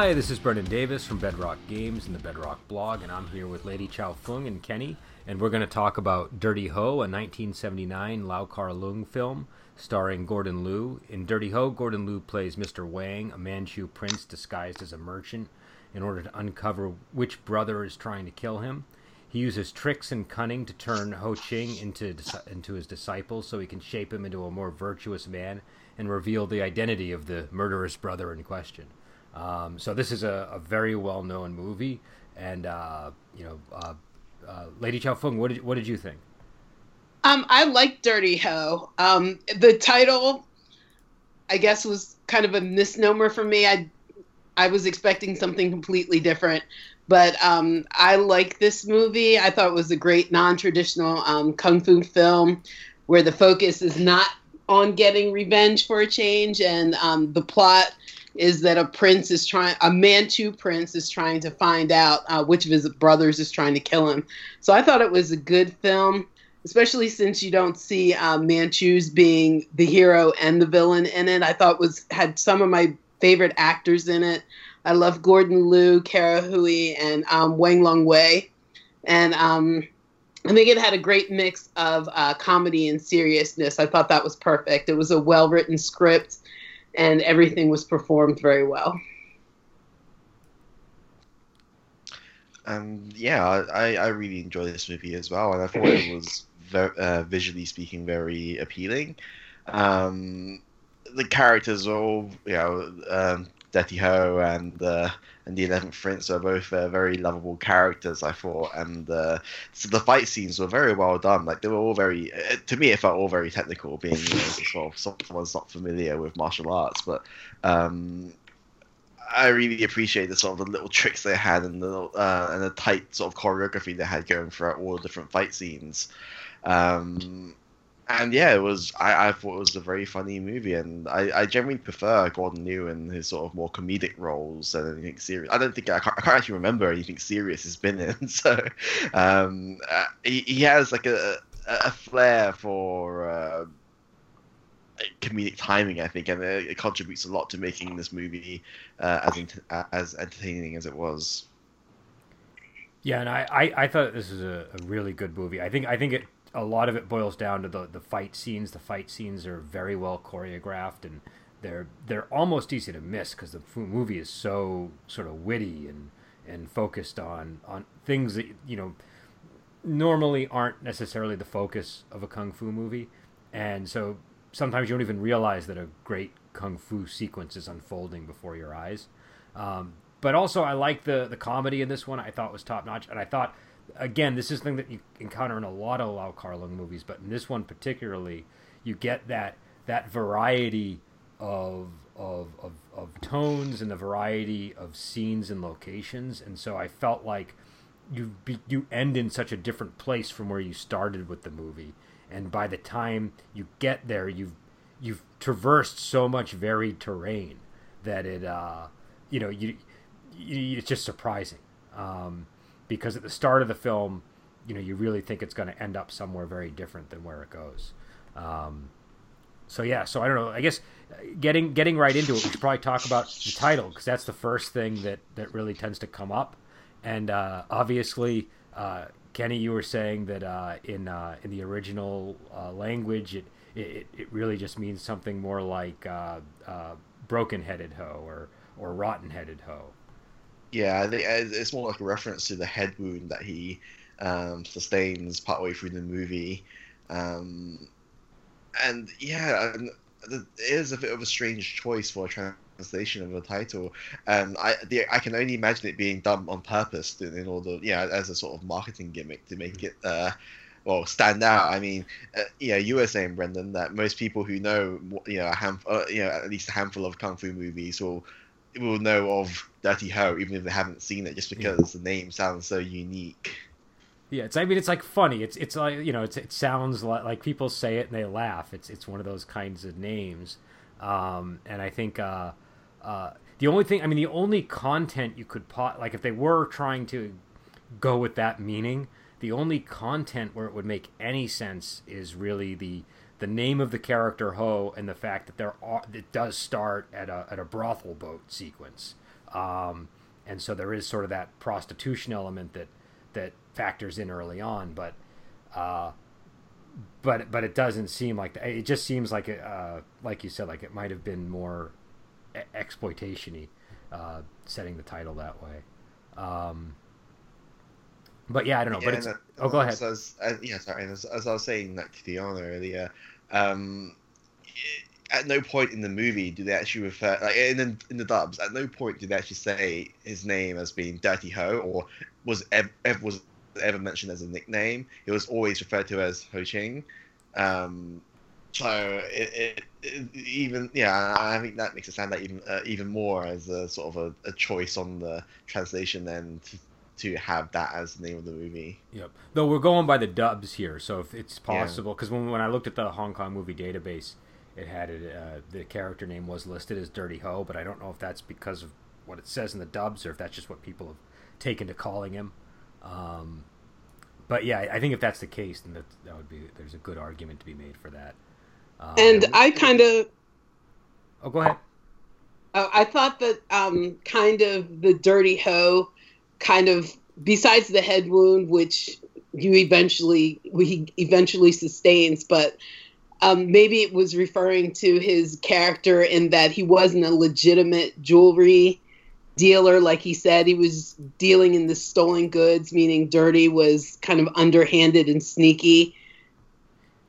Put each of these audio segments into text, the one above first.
Hi, this is Brendan Davis from Bedrock Games and the Bedrock blog, and I'm here with Lady Chow Fung and Kenny, and we're going to talk about Dirty Ho, a 1979 Lau Kar Leung film starring Gordon Liu. In Dirty Ho, Gordon Liu plays Mr. Wang, a Manchu prince disguised as a merchant, in order to uncover which brother is trying to kill him. He uses tricks and cunning to turn Ho Ching into into his disciple, so he can shape him into a more virtuous man and reveal the identity of the murderous brother in question. Um, so this is a, a very well known movie, and uh, you know, uh, uh, Lady Chow Fung, what did what did you think? Um, I like Dirty Ho. Um, the title, I guess, was kind of a misnomer for me. I I was expecting something completely different, but um, I like this movie. I thought it was a great non-traditional um, kung fu film where the focus is not on getting revenge for a change, and um, the plot is that a prince is trying, a Manchu prince is trying to find out uh, which of his brothers is trying to kill him. So I thought it was a good film, especially since you don't see uh, Manchus being the hero and the villain in it. I thought was had some of my favorite actors in it. I love Gordon Liu, Kara Hui, and um, Wang Long Wei, and um, I think it had a great mix of uh, comedy and seriousness. I thought that was perfect. It was a well written script and everything was performed very well. Um, yeah, I, I really enjoyed this movie as well, and I thought it was very, uh, visually speaking very appealing. Um, the characters are all, you know, um, Dirty Ho and uh, and the Eleventh Prince are both uh, very lovable characters, I thought, and uh, so the fight scenes were very well done. Like they were all very, uh, to me, it felt all very technical, being you know, sort of someone's not familiar with martial arts, but. Um, I really appreciate the sort of the little tricks they had and the uh, and the tight sort of choreography they had going throughout all the different fight scenes. Um, and yeah, it was. I, I thought it was a very funny movie, and I, I generally prefer Gordon Liu in his sort of more comedic roles than anything serious. I don't think I can't, I can't actually remember anything serious he's been in. So um, uh, he he has like a a flair for. Uh, comedic timing, I think, and it, it, contributes a lot to making this movie uh, as as entertaining as it was. Yeah, and I, I, I thought this was a, a, really good movie. I think I think it a lot of it boils down to the the fight scenes. The fight scenes are very well choreographed and they're they're almost easy to miss because the movie is so sort of witty and and focused on on things that you know normally aren't necessarily the focus of a kung fu movie, and so sometimes you don't even realize that a great kung fu sequence is unfolding before your eyes. Um, but also, I like the the comedy in this one. I thought was top notch, and I thought again, this is something that you encounter in a lot of Lau Kar Leung movies, but in this one particularly, you get that that variety of of, of, of tones and the variety of scenes and locations, and so I felt like you be, you end in such a different place from where you started with the movie, and by the time you get there, you've you've traversed so much varied terrain that it uh, you know you, you it's just surprising. Um, because at the start of the film, you know, you really think it's going to end up somewhere very different than where it goes. Um, so yeah, so I don't know. I guess getting getting right into it, we should probably talk about the title because that's the first thing that that really tends to come up. And uh, obviously, uh, Kenny, you were saying that uh, in uh, in the original uh, language, it, it it really just means something more like uh, broken-headed hoe or or rotten-headed hoe. Yeah, it's more like a reference to the head wound that he um, sustains partway through the movie. Um, and yeah, it is a bit of a strange choice for a translation of the title. And I, the, I can only imagine it being done on purpose in order, yeah, as a sort of marketing gimmick to make it, uh, well, stand out. I mean, uh, yeah, you were saying, Brendan, that most people who know, you know, a handful, uh, you know, at least a handful of kung fu movies will will know of Dirty Ho even if they haven't seen it, just because yeah. the name sounds so unique. Yeah, it's. I mean, it's like funny. It's it's like you know, it's, it sounds like like people say it and they laugh. It's it's one of those kinds of names, um, and I think uh, uh, the only thing. I mean, the only content you could pot like if they were trying to go with that meaning, the only content where it would make any sense is really the the name of the character Ho and the fact that there are it does start at a at a brothel boat sequence. Um, and so there is sort of that prostitution element that that factors in early on, but. Uh, but but it doesn't seem like that. It just seems like it, uh, like you said, like it might have been more exploitationy, uh, setting the title that way. Um, but yeah, I don't know. Yeah, but it's, oh, go ahead. As, as, yeah, sorry. As, as, I was saying like, to Diana earlier, um, at no point in the movie do they actually refer, like in the, in the dubs, at no point do they actually say his name as being Dirty Ho, or was ever, ever was ever mentioned as a nickname. It was always referred to as Ho Ching. Um, so it, it, it, even yeah, I think that makes it sound like even uh, even more as a sort of a, a choice on the translation then to, to, have that as the name of the movie. Yep. Though we're going by the dubs here, so if it's possible, because yeah. when when I looked at the Hong Kong movie database, it had it uh, the character name was listed as Dirty Ho, but I don't know if that's because of what it says in the dubs or if that's just what people have taken to calling him. Um, but yeah, I think if that's the case, then that that would be there's a good argument to be made for that. Um, and I kind of. Oh, go ahead. Oh, I thought that um, kind of the dirty hoe, kind of besides the head wound, which you eventually he eventually sustains, but um, maybe it was referring to his character in that he wasn't a legitimate jewelry dealer. Like he said he was dealing in the stolen goods meaning dirty was kind of underhanded and sneaky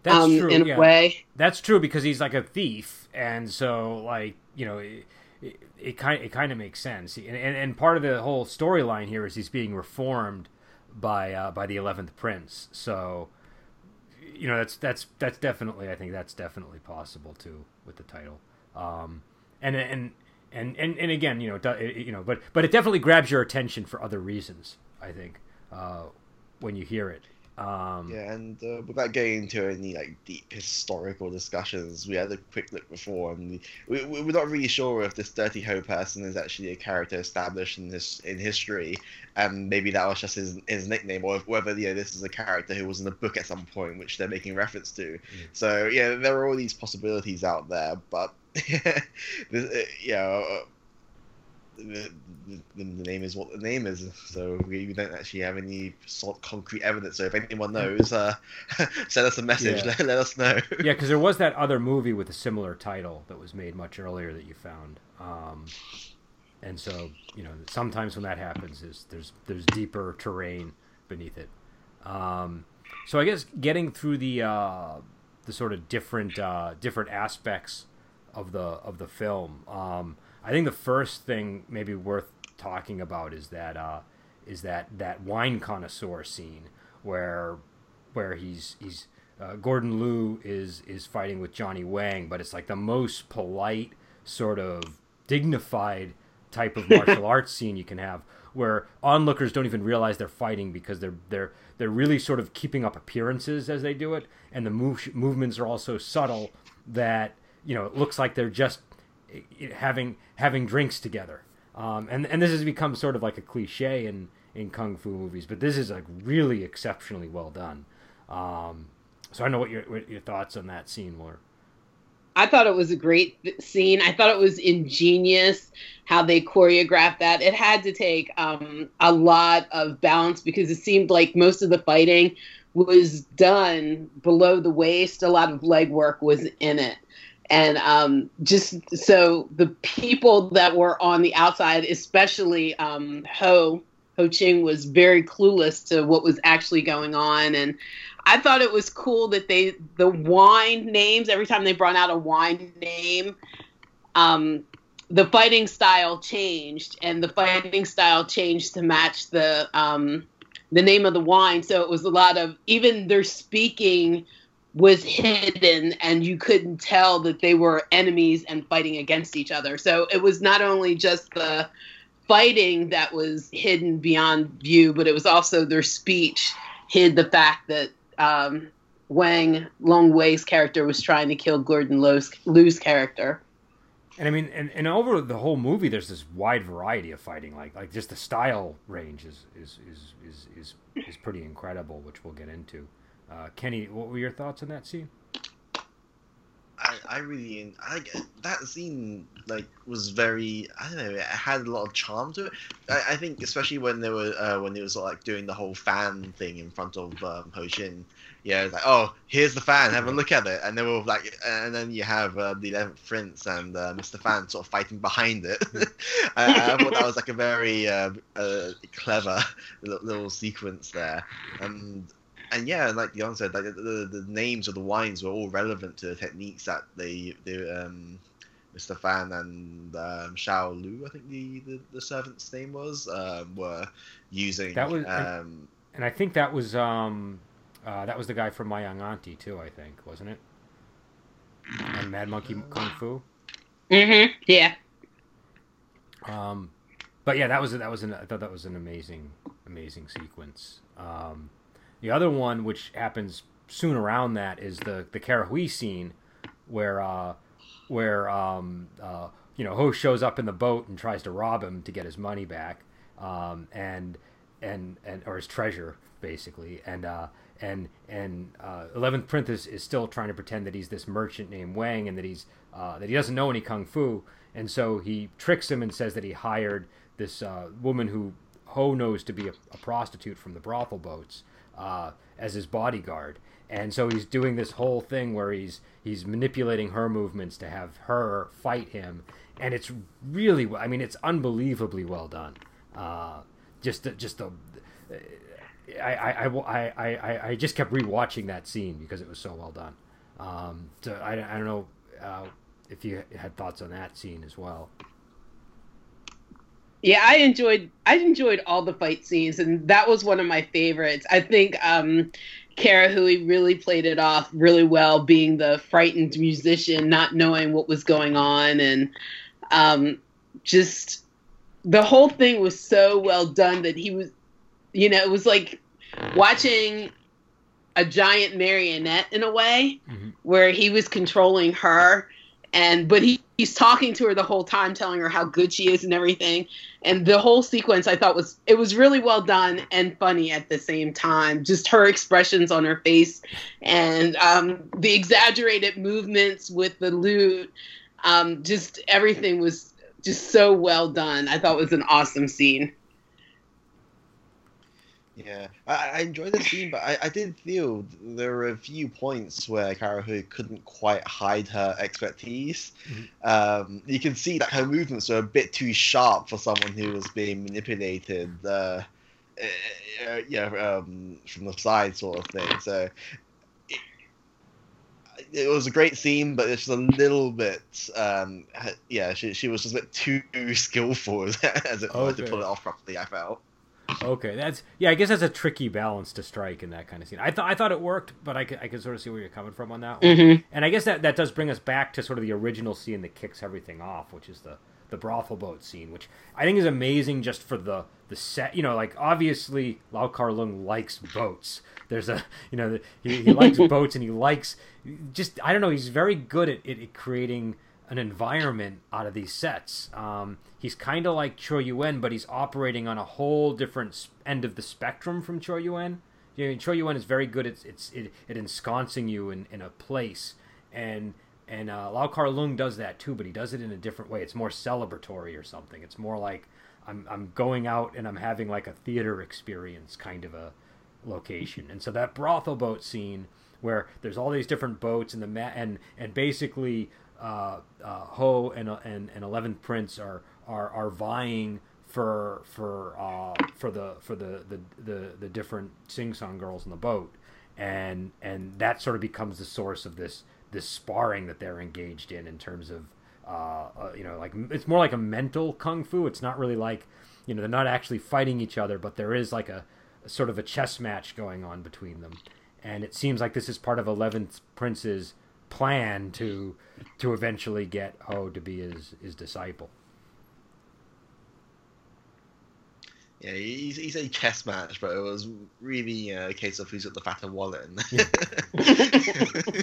that's um, true in yeah. a way. That's true because he's like a thief and so like you know it, it, it kind it kind of makes sense. And, and, and part of the whole storyline here is he's being reformed by uh, by the 11th prince. So you know that's that's that's definitely i think that's definitely possible too with the title um and and and and, and again, you know, it, you know, but but it definitely grabs your attention for other reasons. I think uh, when you hear it. Um, yeah, and uh, without getting into any like deep historical discussions, we had a quick look before, and we, we, we're not really sure if this Dirty Ho person is actually a character established in this in history, and maybe that was just his, his nickname, or whether you know this is a character who was in the book at some point, which they're making reference to. Mm. So yeah, there are all these possibilities out there, but uh, yeah, uh, the, the, the, name is what the name is, so we, we don't actually have any sort concrete evidence. So if anyone knows, uh, send us a message. Yeah. Let, let, us know. yeah, because there was that other movie with a similar title that was made much earlier that you found. Um, and so you know sometimes when that happens, is there's there's deeper terrain beneath it. Um, so I guess getting through the uh, the sort of different uh, different aspects of the of the film. Um, I think the first thing maybe worth talking about is that uh, is that that wine connoisseur scene where where he's he's uh, Gordon Liu is is fighting with Johnny Wang, but it's like the most polite sort of dignified type of martial arts scene you can have where onlookers don't even realize they're fighting because they're they're they're really sort of keeping up appearances as they do it. And the move, movements are all so subtle that you know, it looks like they're just having having drinks together. Um, and and this has become sort of like a cliche in in kung fu movies, but this is like really exceptionally well done. Um, so I don't know what your what your thoughts on that scene were. I thought it was a great scene. I thought it was ingenious how they choreographed that. It had to take um, a lot of balance because it seemed like most of the fighting was done below the waist. A lot of leg work was in it and um, just so the people that were on the outside, especially um, Ho Ho Ching, was very clueless to what was actually going on, and I thought it was cool that they the wine names every time they brought out a wine name. Um, the fighting style changed, and the fighting style changed to match the um, the name of the wine. So it was a lot of even their speaking was hidden and you couldn't tell that they were enemies and fighting against each other. So it was not only just the fighting that was hidden beyond view, but it was also their speech hid the fact that um, Wang Long Wei's character was trying to kill Gordon Liu's character. And I mean, and, and over the whole movie, there's this wide variety of fighting. Like, like just the style range is is is is is, is pretty incredible, which we'll get into. Uh, Kenny, what were your thoughts on that scene? I, I really I that scene like was very I don't know it had a lot of charm to it. I, I think especially when they were uh, when they was like doing the whole fan thing in front of um, Ho Shin. Yeah, like oh here's the fan, have a look at it, and they were like, and then you have uh, the Eleventh Prince and uh, Mr. Fan sort of fighting behind it. I, I, thought that was like a very uh, uh clever little sequence there, and and yeah, like Jan said, like the, the, the, names of the wines were all relevant to the techniques that they, they um, Mr. Fan and um, Xiao Lu, I think the, the, the servant's name was, um, were using. That was, um, and I think that was um, uh, that was the guy from My Young Auntie too. I think wasn't it? And Mad Monkey Kung Fu. Mm-hmm. Yeah. Um, but yeah, that was that was an I thought that was an amazing amazing sequence. Um, the other one, which happens soon around that, is the the Kara Hui scene, where uh, where um, uh, you know Ho shows up in the boat and tries to rob him to get his money back, um, and and and or his treasure basically, and uh, and and uh, Eleventh Prince is, is still trying to pretend that he's this merchant named Wang and that he's uh, that he doesn't know any kung fu, and so he tricks him and says that he hired this uh, woman who Ho knows to be a, a prostitute from the brothel boats, uh, as his bodyguard. And so he's doing this whole thing where he's he's manipulating her movements to have her fight him, and it's really I mean it's unbelievably well done. Uh, just just the I, I, I, I, I just kept rewatching that scene because it was so well done. Um, so I, I don't know uh, if you had thoughts on that scene as well. Yeah, I enjoyed I enjoyed all the fight scenes, and that was one of my favorites. I think um, Kara Hui really played it off really well, being the frightened musician, not knowing what was going on, and um, just the whole thing was so well done that he was, you know, it was like watching a giant marionette in a way, mm-hmm. where he was controlling her and but he, he's talking to her the whole time telling her how good she is and everything. And the whole sequence i thought was it was really well done and funny at the same time. Just her expressions on her face and um, the exaggerated movements with the lute. Um, just everything was just so well done. I thought it was an awesome scene yeah, I, I enjoyed the scene, but I, I did feel there were a few points where Kara Hui couldn't quite hide her expertise. Mm-hmm. Um, you can see that her movements were a bit too sharp for someone who was being manipulated. Uh, uh, yeah, um, from the side sort of thing. So it, it, was a great scene, but it's just a little bit, um, yeah, she, she was just a bit too skillful as it okay. to pull it off properly. I felt okay, that's yeah. I guess that's a tricky balance to strike in that kind of scene. I thought I thought it worked, but I could, I could sort of see where you're coming from on that one. Mm-hmm. And I guess that that does bring us back to sort of the original scene that kicks everything off, which is the the brothel boat scene, which I think is amazing just for the the set. You know, like obviously Lau Kar Leung likes boats. There's a you know he, he likes boats and he likes just I don't know. He's very good at, at, at creating an environment out of these sets. Um, he's kind of like Chor Yuen, but he's operating on a whole different end of the spectrum from Chor Yuen. You know, Chor Yuen is very good at it's it, ensconcing you in, in a place, and and uh, Lau Kar Leung does that too, but he does it in a different way. It's more celebratory or something. It's more like I'm I'm going out and I'm having like a theater experience kind of a location. And so that brothel boat scene where there's all these different boats and the ma- and and basically uh, uh, Ho and and and Eleventh Prince are are are vying for for uh, for the for the, the the the different sing song girls in the boat, and and that sort of becomes the source of this this sparring that they're engaged in in terms of uh, uh, you know like it's more like a mental kung fu. It's not really like you know they're not actually fighting each other, but there is like a, a sort of a chess match going on between them, and it seems like this is part of Eleventh Prince's plan to to eventually get Ho to be his his disciple. Yeah, he's, he's a chess match, but it was really uh, a case of who's got the fatter wallet.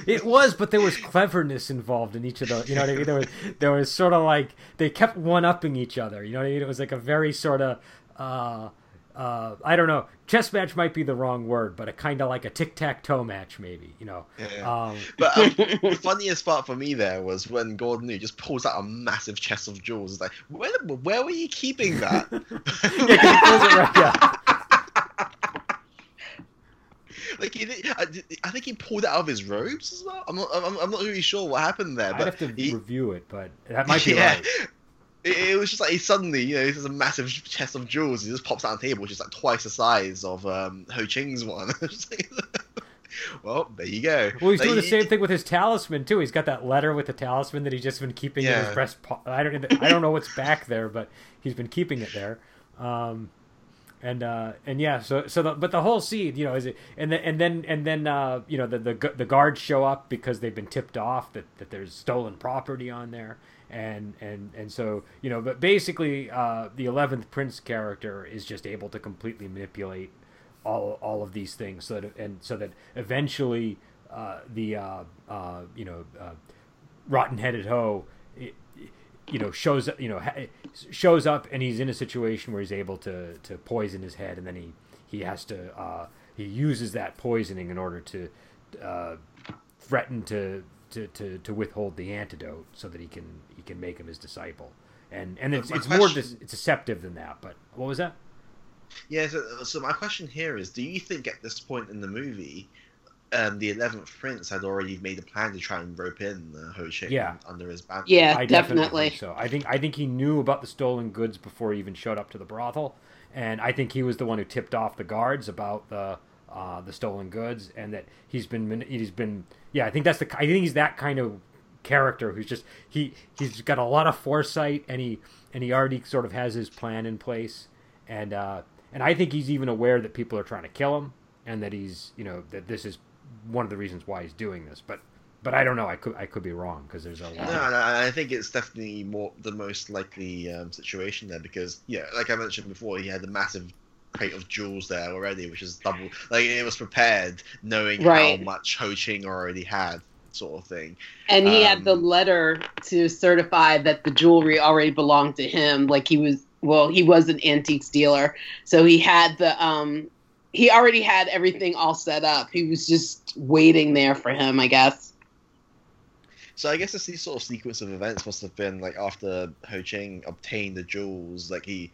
it was, but there was cleverness involved in each of those. You know what I mean? There was there was sort of like they kept one upping each other. You know what I mean? It was like a very sort of uh, uh, I don't know. Chess match might be the wrong word, but a kind of like a tic tac toe match, maybe. You know. Yeah. Um, But um, the funniest part for me there was when Gordon Liu just pulls out a massive chest of jewels. It's like, where, where were you keeping that? yeah, 'cause he pulls it right. Yeah. like, he I, I think he pulled it out of his robes as well. I'm not, I'm, I'm not really sure what happened there, I'd but have to he- review it, but that might be yeah. right. It, it was just like he suddenly, you know, this is a massive chest of jewels. He just pops out on the table, which is like twice the size of um, Ho Ching's one. Well, there you go. Well, he's Like, doing the he- same thing with his talisman too. He's got that letter with the talisman that he's just been keeping in his breast. Po- I don't. I don't know what's back there, but he's been keeping it there. Um, and uh, and yeah, so so the, but the whole scene, you know, is it and then and then and then uh, you know the, the the guards show up because they've been tipped off that, that there's stolen property on there, and and and so you know, but basically uh, the eleventh prince character is just able to completely manipulate all all of these things so that and so that eventually uh, the uh, uh, you know uh, rotten headed hoe you know shows up you know shows up and he's in a situation where he's able to to poison his head and then he he has to uh, he uses that poisoning in order to uh, threaten to, to, to, to withhold the antidote so that he can can make him his disciple and and it's, my it's more question- dis- it's deceptive than that but what was that Yeah, so, so my question here is: Do you think at this point in the movie, um, the Eleventh Prince had already made a plan to try and rope in uh, Ho Ching Yeah. under his banner? Yeah, I definitely. think so. I think I think he knew about the stolen goods before he even showed up to the brothel, and I think he was the one who tipped off the guards about the uh, the stolen goods, and that he's been he's been yeah. I think that's the I think he's that kind of character who's just he he's got a lot of foresight, and he and he already sort of has his plan in place, and uh, and I think he's even aware that people are trying to kill him, and that he's you know that this is one of the reasons why he's doing this, but. But I don't know. I could I could be wrong because there's a lot. No, no, I think it's definitely more the most likely um, situation there because yeah, like I mentioned before, he had a massive crate of jewels there already, which is double. Like it was prepared, knowing Right. how much Ho Ching already had, sort of thing. And he had Um, the letter to certify that the jewelry already belonged to him. Like he was, well, he was an antiques dealer, so he had the, um, he already had everything all set up. He was just waiting there for him, I guess. So I guess this sort of sequence of events must have been like after Ho Ching obtained the jewels, like he,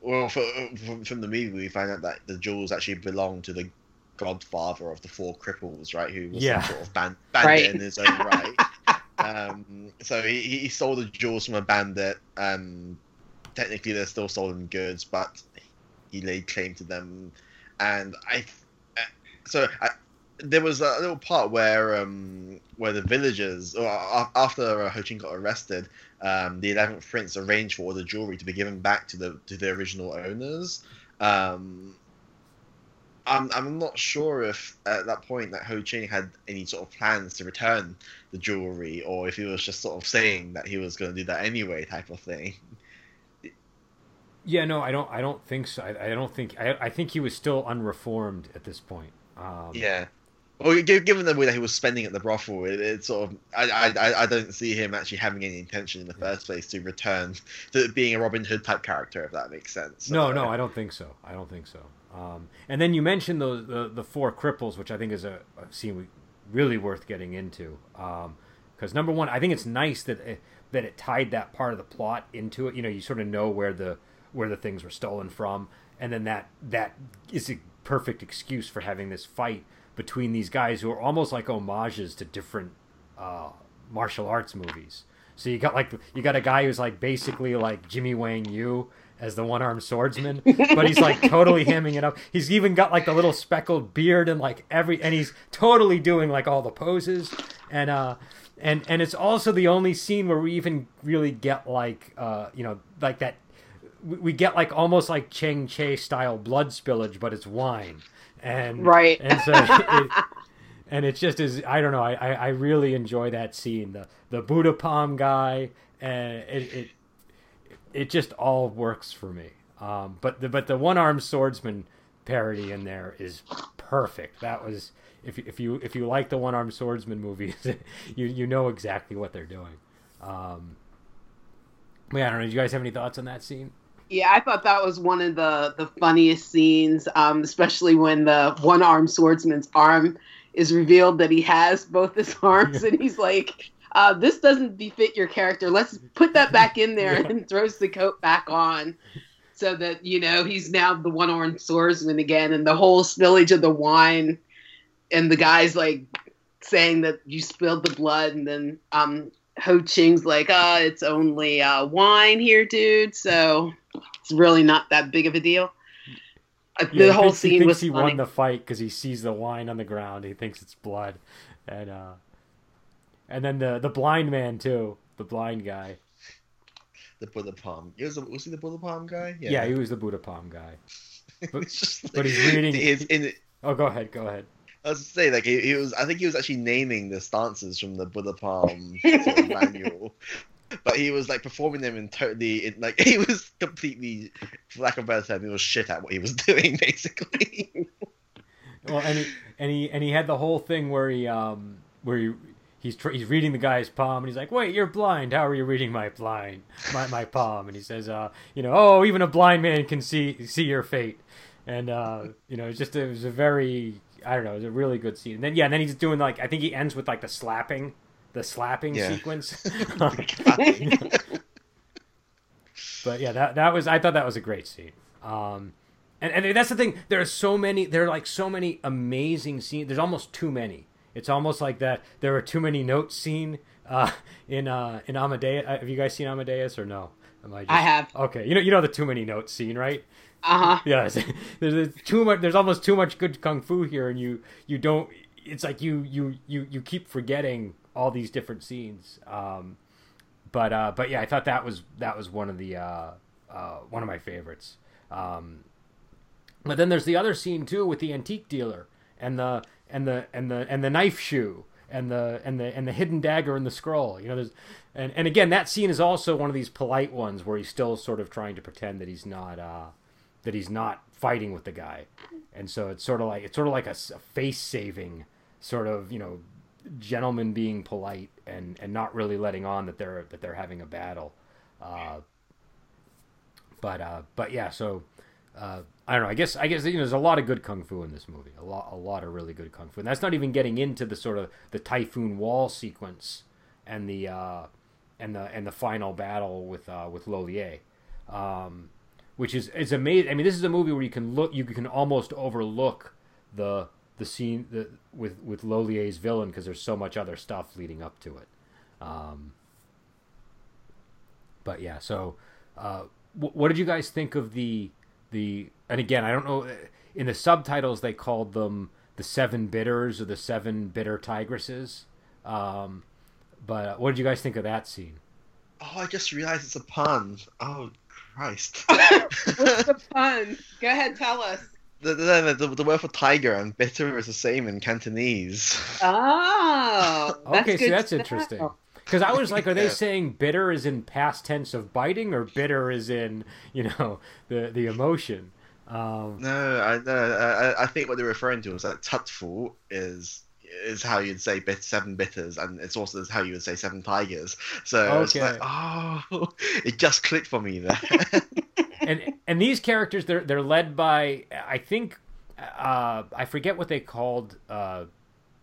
well, for, from, from the movie we find out that the jewels actually belong to the godfather of the four cripples, right? Who was Yeah. some sort of ban- bandit Right. in his own right. um, so he, he stole the jewels from a bandit. Um, technically, they're still stolen goods, but he laid claim to them, and I. So I, there was a little part where um where the villagers or after uh, Ho Ching got arrested, um, the Eleventh Prince arranged for all the jewelry to be given back to the to the original owners. Um, I'm I'm not sure if at that point that Ho Ching had any sort of plans to return the jewelry, or if he was just sort of saying that he was going to do that anyway, type of thing. Yeah, no, I don't. I don't think so. I, I don't think. I, I think he was still unreformed at this point. Um, Yeah. Well, given the way that he was spending at the brothel, it, it sort of I, I I- don't see him actually having any intention in the first place to return to being a Robin Hood type character, if that makes sense. No, So, no, I don't think so. I don't think so. Um, and then you mentioned those the, the four cripples, which I think is a, a scene really worth getting into. Because number one, I think it's nice that it, that it tied that part of the plot into it. You know, you sort of know where the where the things were stolen from, and then that that is a perfect excuse for having this fight between these guys who are almost like homages to different uh, martial arts movies. So you got like you got a guy who's like basically like Jimmy Wang Yu as the one-armed swordsman, but he's like totally hamming it up. He's even got like the little speckled beard and like every and he's totally doing like all the poses and uh and and it's also the only scene where we even really get like uh you know like that we we get like almost like Chang Cheh style blood spillage, but it's wine. And Right. and so it, and it's just as I don't know. I, I, I really enjoy that scene. The the Buddha palm guy, and it it, it just all works for me. Um, but the but the one armed swordsman parody in there is perfect. That was if if you if you like the one armed swordsman movies, you you know exactly what they're doing. Um, yeah, I don't know. Do you guys have any thoughts on that scene? Yeah, I thought that was one of the the funniest scenes, um, especially when the one armed swordsman's arm is revealed that he has both his arms, and he's like, uh, "This doesn't befit your character. Let's put that back in there," yeah. and throws the coat back on, so that you know he's now the one armed swordsman again, and the whole spillage of the wine, and the guy's like saying that you spilled the blood, and then um, Ho Ching's like, "Uh, it's only uh, wine here, dude." So it's really not that big of a deal. Uh, yeah, the whole thinks, scene he thinks was he funny. won the fight because he sees the wine on the ground. He thinks it's blood, and uh, and then the the blind man too, the blind guy. The Buddha Palm. He was, was he the Buddha Palm guy? Yeah, yeah he was the Buddha Palm guy. But, like, but he's reading. In, in, oh, go ahead. Go ahead. I was to say, like, he, he, was. I think he was actually naming the stances from the Buddha Palm sort of manual but he was like performing them in totally in, like he was completely for lack of a better term he was shit at what he was doing basically. Well and he, and he and he had the whole thing where he um where he he's he's reading the guy's palm and he's like wait you're blind. How are you reading my blind my, my palm? And he says uh you know oh even a blind man can see see your fate. And uh you know it's just it was a very I don't know, it was a really good scene. And then yeah, and then he's doing like I think he ends with like the slapping the slapping yeah. sequence. but yeah, that that was I thought that was a great scene. Um, and and that's the thing. There are so many. There are like so many amazing scenes. There's almost too many. It's almost like that. There are too many notes seen uh, in uh, in Amadeus. Uh, have you guys seen Amadeus or no? Am I, just... I have. Okay, you know you know the too many notes scene, right? Uh huh. Yes. there's, there's too much. There's almost too much good kung fu here, and you you don't. It's like you you you you keep forgetting all these different scenes. Um, but uh, but yeah, I thought that was that was one of the uh, uh, one of my favorites. Um, but then there's the other scene too with the antique dealer and the and the and the and the knife shoe and the and the and the hidden dagger in the scroll. You know, there's and and again that scene is also one of these polite ones where he's still sort of trying to pretend that he's not uh, that he's not fighting with the guy, and so it's sort of like it's sort of like a, a face saving sort of you know gentlemen being polite and and not really letting on that they're that they're having a battle. Uh, but uh, but yeah, so uh, I don't know. I guess I guess you know there's a lot of good kung fu in this movie. A lot a lot of really good kung fu, and that's not even getting into the sort of the typhoon wall sequence and the uh, and the and the final battle with uh, with Lo Lieh. Um, which is is amazing. I mean, this is a movie where you can look, you can almost overlook the the scene the, with with Lo Lieh's villain because there's so much other stuff leading up to it. Um, but yeah, so uh, w- what did you guys think of the the? And again, I don't know. In the subtitles, they called them the Seven Bitters or the Seven Bitter Tigresses. Um, but what did you guys think of that scene? Oh, I just realized it's a pun. Oh Christ! What's the pun? Go ahead, tell us the, the, the, the, word for tiger and bitter is the same in Cantonese. Oh, okay, so that's interesting. Because I was like, are they yeah. saying bitter is in past tense of biting, or bitter is in you know the the emotion? Um, no, I, no, I, I think what they're referring to is that tutfu is is how you'd say bit, seven bitters, and it's also how you would say seven tigers. So okay. it's like, oh, it just clicked for me there. and and these characters they're they're led by I think uh, I forget what they called uh,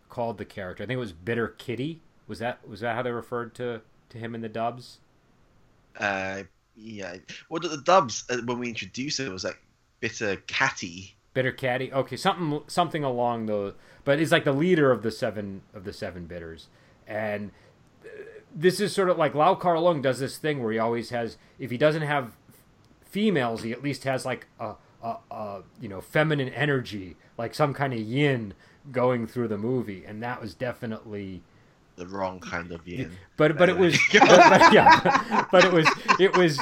called the character. I think it was Bitter Kitty. Was that was that how they referred to to him in the dubs? Uh, yeah. Well, the, the dubs uh, when we introduced it was like Bitter Catty. Bitter caddy. Okay, something something along the. But he's like the leader of the seven of the seven bitters, and uh, this is sort of like Lau Kar Leung does this thing where he always has if he doesn't have females, he at least has like a, a, a you know feminine energy, like some kind of yin going through the movie, and that was definitely the wrong kind of yin. But but it was but, but, yeah, but it was it was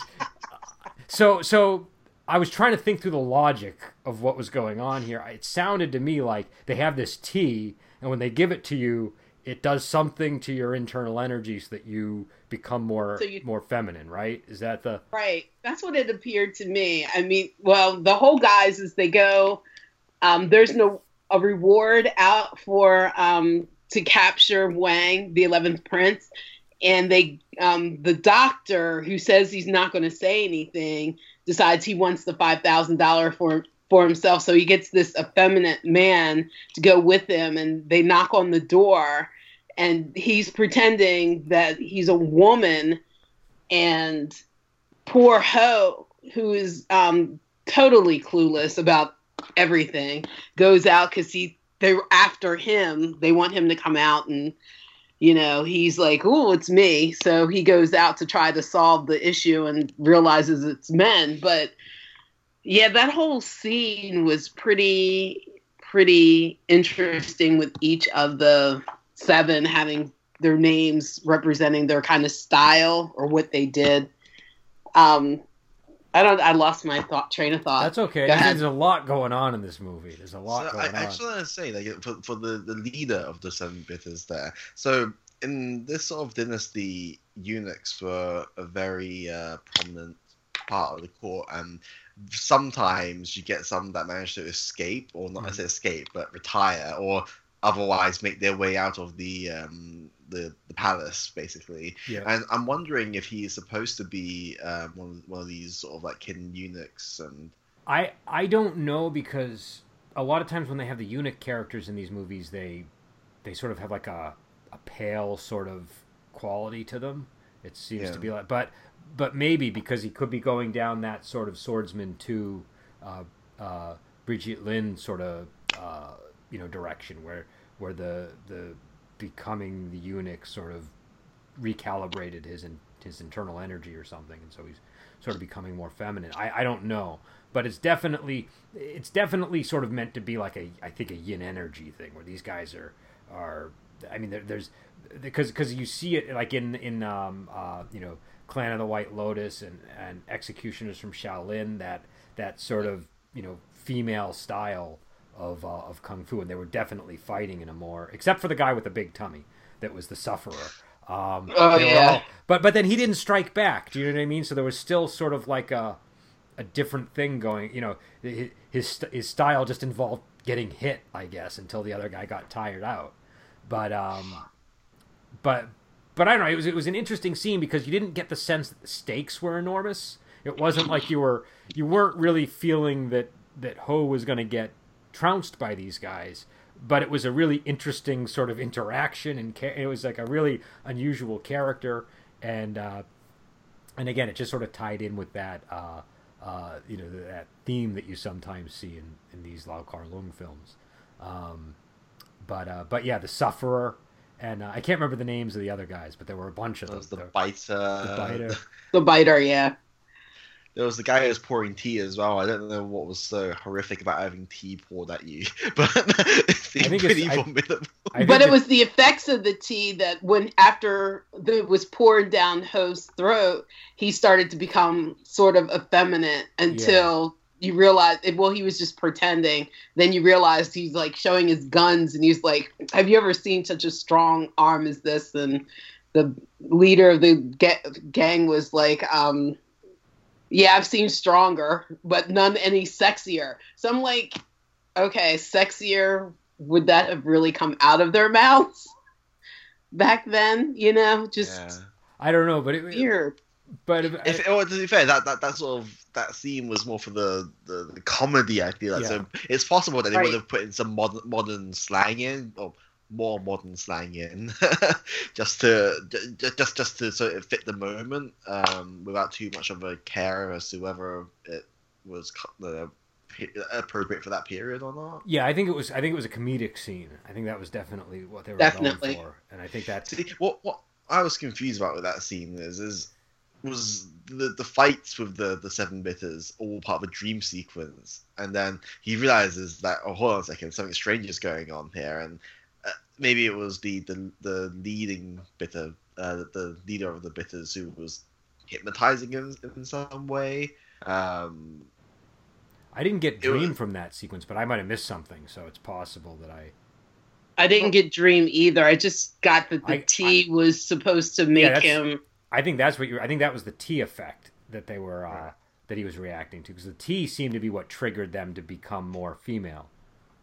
so so. I was trying to think through the logic of what was going on here. It sounded to me like they have this tea, and when they give it to you, it does something to your internal energy so that you become more so you, more feminine, right? Is that the right? That's what it appeared to me. I mean, well, the whole guys as they go, um, there's no a reward out for um, to capture Wang, the eleventh prince, and they um, the doctor who says he's not going to say anything decides he wants the five thousand dollar for for himself. So he gets this effeminate man to go with him, and they knock on the door, and he's pretending that he's a woman, and poor Ho, who is um, totally clueless about everything, goes out because he they're after him. They want him to come out and you know, he's like, "Oh, it's me." So he goes out to try to solve the issue and realizes it's men. But yeah, that whole scene was pretty pretty interesting with each of the seven having their names representing their kind of style or what they did. Um, I don't. I lost my thought train of thought. That's okay. There's a lot going on in this movie. There's a lot so going I, on. I just want to say, like, for, for the, the leader of the Seven Bitters there. So in this sort of dynasty, eunuchs were a very uh, prominent part of the court, and sometimes you get some that manage to escape, or not necessarily escape, but retire, or otherwise make their way out of the um, the, the palace, basically. yeah. And I'm wondering if he's supposed to be um, one, of, one of these sort of like hidden eunuchs, and I I don't know because a lot of times when they have the eunuch characters in these movies, they they sort of have like a a pale sort of quality to them. It seems Yeah. to be like, but but maybe because he could be going down that sort of swordsman to uh, uh, Brigitte Lin sort of uh, you know direction where where the the becoming the eunuch sort of recalibrated his in, his internal energy or something, and so he's sort of becoming more feminine. I, I don't know, but it's definitely it's definitely sort of meant to be like a I think a yin energy thing where these guys are are I mean there, there's because because you see it like in in um uh you know Clan of the White Lotus and and Executioners from Shaolin that that sort of you know female style of uh, of kung fu and they were definitely fighting in a more except for the guy with the big tummy that was the sufferer. Um, Oh, yeah. all- but but then he didn't strike back. Do you know what I mean? So there was still sort of like a a different thing going. You know, his his, his style just involved getting hit, I guess, until the other guy got tired out. But um, but but I don't know. It was it was an interesting scene because you didn't get the sense that the stakes were enormous. It wasn't like you were you weren't really feeling that that Ho was going to get trounced by these guys. But it was a really interesting sort of interaction, and ca- it was like a really unusual character, and uh, and again, it just sort of tied in with that uh, uh, you know that theme that you sometimes see in, in these Lau Kar Leung films. Um, but uh, but yeah, the Sufferer, and uh, I can't remember the names of the other guys, but there were a bunch of there them. was the There- biter. the biter. the biter, yeah. There was the guy who was pouring tea as well. I don't know what was so horrific about having tea poured at you, but it seemed think pretty I- formidable. I but think it was the effects of the tea that when after it was poured down Ho's throat, he started to become sort of effeminate until you realize well he was just pretending. Then you realized he's like showing his guns and he's like, "Have you ever seen such a strong arm as this?" And the leader of the ga- gang was like, um, "Yeah, I've seen stronger, but none any sexier." So I'm like, okay, sexier would that have really come out of their mouths back then? You know, just yeah. I don't know, but it, weird. but if, If, well, to be fair, that, that that sort of that scene was more for the, the, the comedy. I feel like Yeah. so it's possible that they Right. would have put in some modern modern slang in or more modern slang in, just to just just just to sort of fit the moment, um, without too much of a care as to whether it was uh, appropriate for that period or not. yeah, I think it was I think it was a comedic scene. I think that was definitely what they were Definitely. going for, and I think that's See, what what I was confused about with that scene is is was the the fights with the the seven bitters all part of a dream sequence, and then he realizes that oh hold on a second, something strange is going on here, and uh, maybe it was the the the leading bitter, uh, the leader of the bitters who was hypnotizing him in some way. Um, I didn't get It was- Dream from that sequence, but I might have missed something, so it's possible that I. I didn't get Dream either. I just got that the I- tea was supposed to make that's- him. I think that's what you. I think that was the tea effect that they were uh, Right. that he was reacting to, because the tea seemed to be what triggered them to become more female.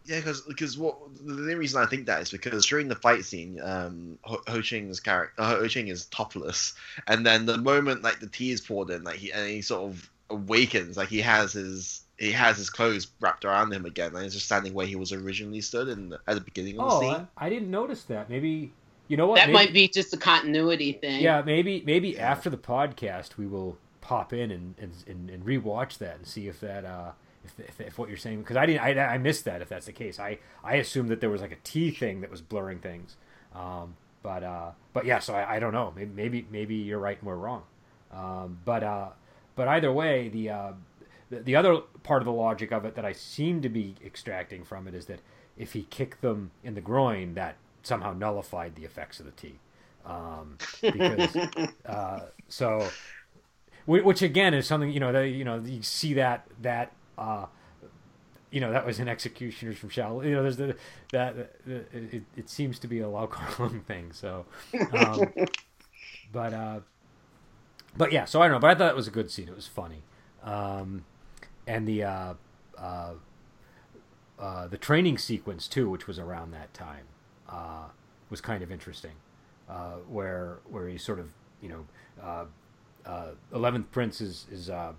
Yeah, because because what the only reason I think that is because during the fight scene, um, Ho, Ho Ching's character, uh, Ho Ching is topless, and then the moment like the tea is poured in, like he and he sort of awakens. Like he has his he has his clothes wrapped around him again, and he's just standing where he was originally stood in the, at the beginning of oh, the scene. I, I didn't notice that. Maybe you know what? That maybe, might be just a continuity thing. Yeah, maybe maybe yeah. after the podcast we will pop in and and, and, and rewatch that and see if that uh if, if, if what you're saying because I didn't I, I missed that if that's the case. I I assumed that there was like a tea thing that was blurring things. Um, but uh, but yeah, so I, I don't know. Maybe maybe, maybe you're right and we're wrong. Um, but uh, but either way, the, uh, the the other part of the logic of it that I seem to be extracting from it is that if he kicked them in the groin, that somehow nullified the effects of the tea. Um, because uh, so, which again is something you know that you know you see that that uh, you know that was an executioners from Shaolin. You know, there's the that the, it, it seems to be a Lau Kar thing. So, um, but uh, but yeah. So I don't know, but I thought it was a good scene. It was funny, um, and the uh, uh, uh, the training sequence too, which was around that time, uh, was kind of interesting, uh, where where he sort of you know. Uh, uh, Eleventh Prince is is uh,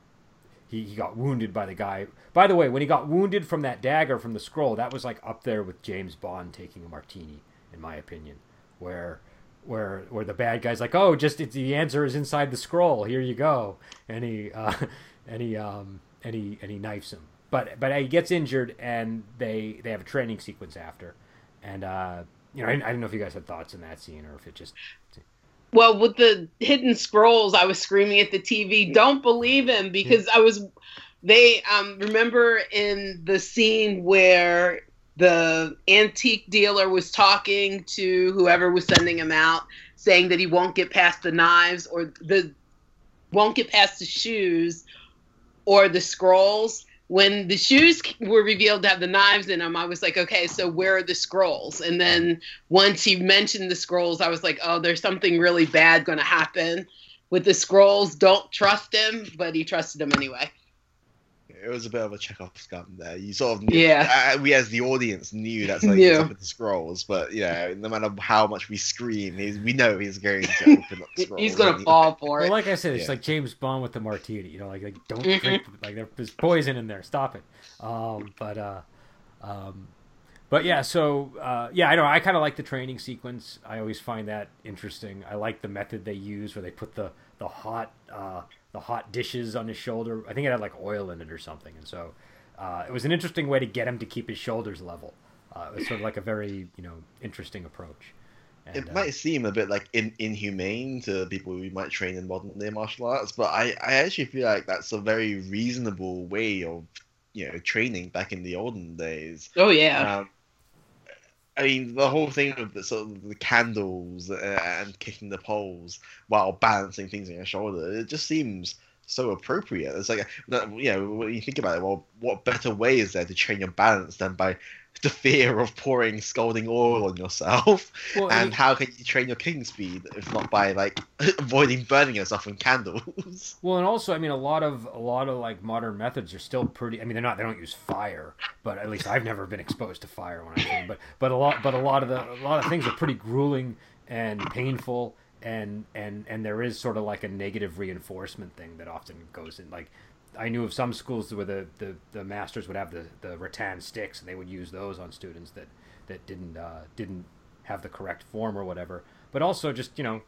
he, he got wounded by the guy. By the way, when he got wounded from that dagger from the scroll, that was like up there with James Bond taking a martini, in my opinion, where where where the bad guy's like, oh, just the answer is inside the scroll. Here you go, and he uh, and he um and he and he knifes him. But but he gets injured, and they they have a training sequence after, and uh, you know I, I don't know if you guys had thoughts in that scene or if it just well, with the hidden scrolls, I was screaming at the TV, "Don't believe him!" Because I was. They um, remember in the scene where the antique dealer was talking to whoever was sending him out, saying that he won't get past the knives or the won't get past the shoes or the scrolls when the shoes were revealed to have the knives in them, I was like, okay, so where are the scrolls? And then once he mentioned the scrolls, I was like, oh, there's something really bad going to happen with the scrolls. Don't trust him, but he trusted him anyway it was a bit of a Chekhov's gun there. You sort of knew, yeah. Uh, we as the audience knew that's like knew. up with the scrolls, but you know, no matter how much we scream, we know he's going to open up the scrolls. he's going to fall for it. Well, like I said, it's yeah. like James Bond with the martini. You know, like, like don't mm-hmm. drink, like there's poison in there. Stop it. Um, but uh, um, but yeah, so uh, yeah, I know. I kind of like the training sequence. I always find that interesting. I like the method they use where they put the the hot. Uh, the hot dishes on his shoulder. I think it had like oil in it or something, and so uh, it was an interesting way to get him to keep his shoulders level. Uh, it was sort of like a very you know interesting approach. And, it uh, might seem a bit like in, inhumane to people who might train in modern day martial arts, but I, I actually feel like that's a very reasonable way of you know training back in the olden days. Oh yeah. Um, I mean, the whole thing of the sort of the candles uh, and kicking the poles while balancing things on your shoulder, it just seems so appropriate. It's like, you know, when you think about it, well, what better way is there to train your balance than by the fear of pouring scalding oil on yourself. Well, and how can you train your king speed if not by like avoiding burning yourself in candles? Well, and also, I mean, a lot of a lot of like modern methods are still pretty. I mean, they're not. They don't use fire, but at least I've never been exposed to fire when I train. But but a lot but a lot of the a lot of things are pretty grueling and painful. And, and and there is sort of like a negative reinforcement thing that often goes in like I knew of some schools where the, the, the masters would have the, the rattan sticks, and they would use those on students that that didn't uh, didn't have the correct form or whatever. But also just you know,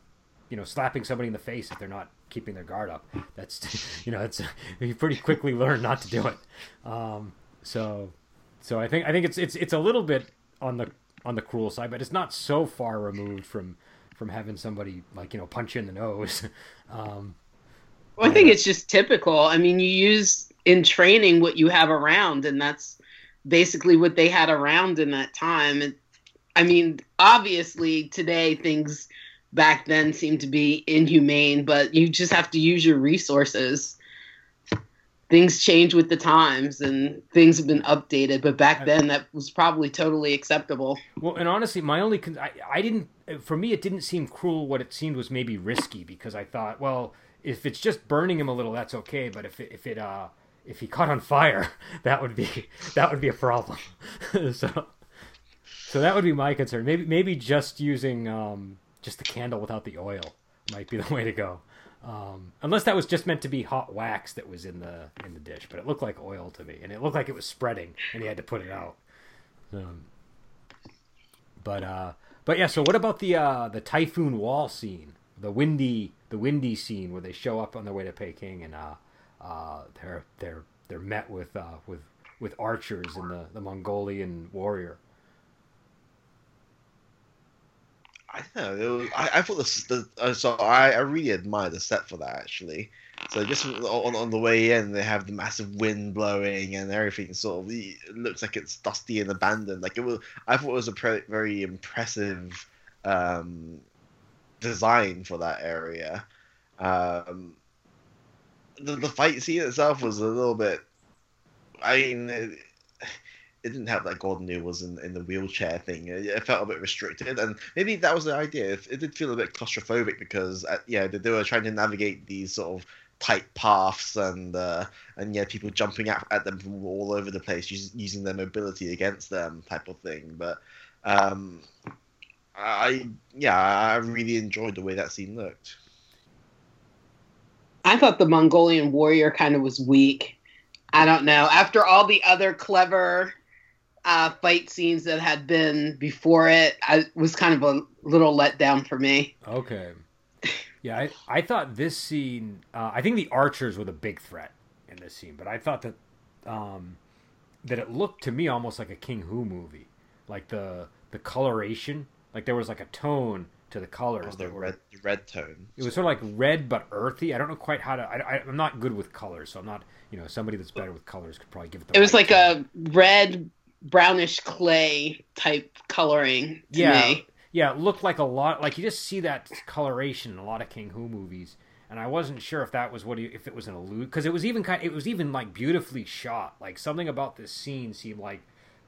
you know, slapping somebody in the face if they're not keeping their guard up. That's you know, it's you pretty quickly learn not to do it. Um, so so I think I think it's it's it's a little bit on the on the cruel side, but it's not so far removed from from having somebody like you know punch you in the nose. um, well, I think it's just typical. I mean, you use in training what you have around, and that's basically what they had around in that time. And, I mean, obviously today things back then seem to be inhumane, but you just have to use your resources. Things change with the times and things have been updated, but back then that was probably totally acceptable. Well, and honestly, my only con- I, I didn't for me it didn't seem cruel. What it seemed was maybe risky because I thought, well, if it's just burning him a little, that's okay. But if it, if it uh if he caught on fire, that would be that would be a problem. so so that would be my concern. Maybe maybe just using um just the candle without the oil might be the way to go. Um, unless that was just meant to be hot wax that was in the in the dish, but it looked like oil to me, and it looked like it was spreading, and he had to put it out. Um, but uh, but yeah. So what about the uh, the typhoon wall scene, the windy the windy scene where they show up on their way to Peking, and uh, uh, they're they're they're met with uh, with with archers and the, the Mongolian warrior. I don't know. Was, I, I thought this. The, uh, so I, I really admire the set for that actually. So just on, on the way in, they have the massive wind blowing and everything. Sort of looks like it's dusty and abandoned. Like it was. I thought it was a pre- very impressive um, design for that area. Um, the, the fight scene itself was a little bit. I mean, it, it didn't help that Gordon Liu was in, in the wheelchair thing. It, it, felt a bit restricted, and maybe that was the idea. It, it did feel a bit claustrophobic because, uh, yeah, they, they, were trying to navigate these sort of tight paths and uh, and yeah, people jumping at, at them from all over the place, using their mobility against them, type of thing. But um, I yeah, I really enjoyed the way that scene looked. I thought the Mongolian warrior kind of was weak. I don't know. After all the other clever uh, fight scenes that had been before it, I was kind of a little let down for me. Okay. Yeah, I, I thought this scene. Uh, I think the archers were the big threat in this scene, but I thought that um, that it looked to me almost like a King Hu movie, like the the coloration, like there was like a tone to the colors. Oh, the were, red, red tone. It was sort of like red but earthy. I don't know quite how to. I, am not good with colors, so I'm not. You know, somebody that's better with colors could probably give it. The It was like tone. a red brownish clay type coloring to yeah, me. Yeah, it looked like a lot. Like you just see that coloration in a lot of King Hu movies, and I wasn't sure if that was what he, if it was an allude because it was even kind. It was even like beautifully shot. Like something about this scene seemed like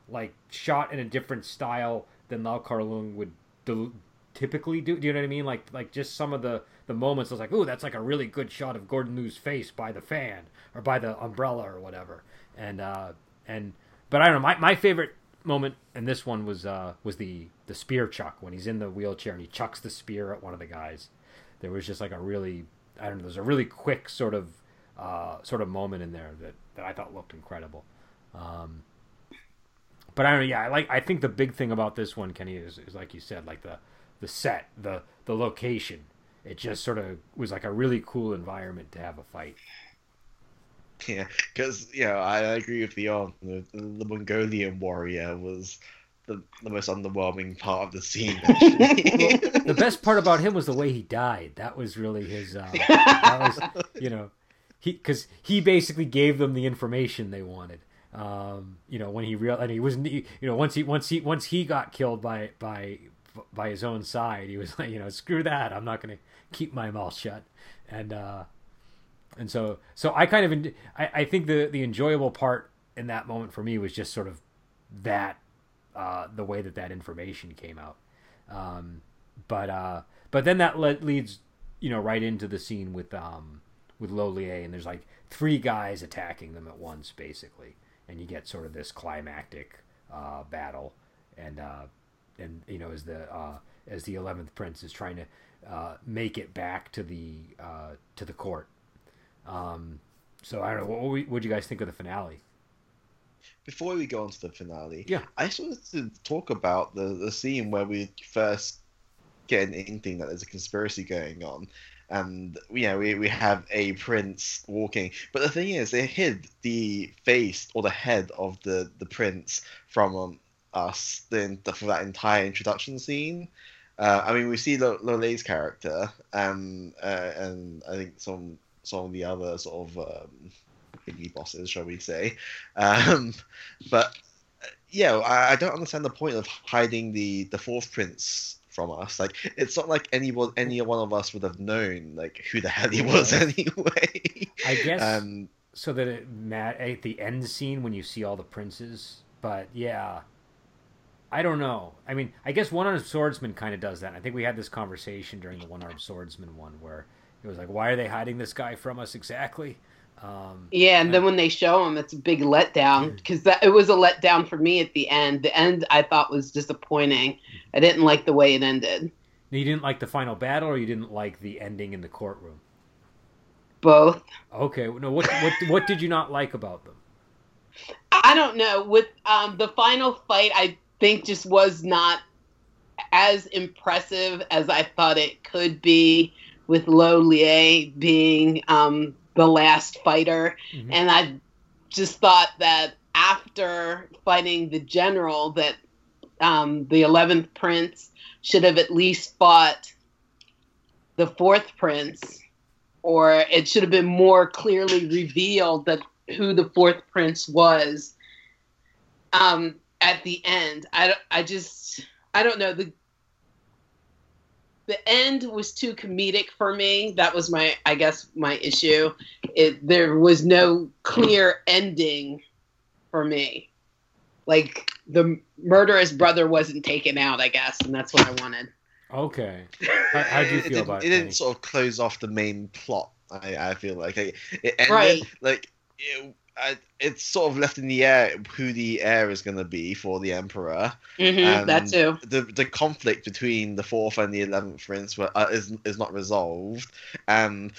like shot in a different style than Lau Kar Leung would do, typically do. Do you know what I mean? Like like just some of the the moments. I was like, ooh, that's like a really good shot of Gordon Liu's face by the fan or by the umbrella or whatever. And uh and but I don't know. My my favorite moment and this one was uh was the the spear chuck when he's in the wheelchair and he chucks the spear at one of the guys. There was just like a really I don't know. There's a really quick sort of uh, sort of moment in there that, that I thought looked incredible. Um, but I don't know. Yeah, I like. I think the big thing about this one, Kenny, is, is like you said, like the the set, the the location. It just sort of was like a really cool environment to have a fight. Yeah, because yeah, I agree with Leon. The, the Mongolian warrior was the, the most underwhelming part of the scene. the best part about him was the way he died. That was really his. Uh, that was, you know, he because he basically gave them the information they wanted. Um, you know, when he real and he wasn't, you know, once he once he once he got killed by by by his own side, he was like, you know, screw that. I'm not going to keep my mouth shut. And uh, and so so I kind of I, I think the the enjoyable part in that moment for me was just sort of that uh, the way that that information came out. Um, but uh, but then that le- leads you know right into the scene with um, with Lo Lieh, and there's like three guys attacking them at once, basically and you get sort of this climactic uh, battle, and uh, and you know as the uh, as the eleventh prince is trying to uh, make it back to the uh, to the court. Um, so I don't know. What would you guys think of the finale? Before we go on to the finale, yeah, I just wanted to talk about the the scene where we first get an inkling that there's a conspiracy going on and you know we, we have a prince walking but the thing is they hid the face or the head of the the prince from um, us for that entire introduction scene uh, I mean, we see Lo Lieh's character, um, uh, and I think some some of the other sort of um, biggie bosses, shall we say? Um, but yeah, I, I, don't understand the point of hiding the the fourth prince from us. Like it's not like anyone, any one of us would have known like who the hell he was anyway. I guess um, so that it Matt at the end scene when you see all the princes. But yeah, I don't know. I mean, I guess one armed swordsman kind of does that. I think we had this conversation during the one armed swordsman one where it was like, why are they hiding this guy from us exactly? Um, yeah, and, then when they show him, it's a big letdown because that it was a letdown for me at the end. The end I thought was disappointing. I didn't like the way it ended. You didn't like the final battle, or you didn't like the ending in the courtroom. Both. Okay. No. What what what did you not like about them? I don't know. With um, the final fight, I think just was not as impressive as I thought it could be. With Lo Lieh being um, the last fighter, Mhm. and I just thought that after fighting the general, that um, the eleventh prince should have at least fought the fourth prince, or it should have been more clearly revealed that who the fourth prince was. Um, at the end, I, I just I don't know the the end was too comedic for me. That was my I guess my issue. It there was no clear ending for me. Like the murderous brother wasn't taken out, I guess, and that's what I wanted. Okay. How, how do you feel didn't, about it? it? didn't sort of close off the main plot. I, I feel like it, it ended Right. like it, I, it's sort of left in the air who the heir is going to be for the emperor. Mm-hmm, that too. The the conflict between the fourth and the eleventh prince were, uh, is is not resolved, and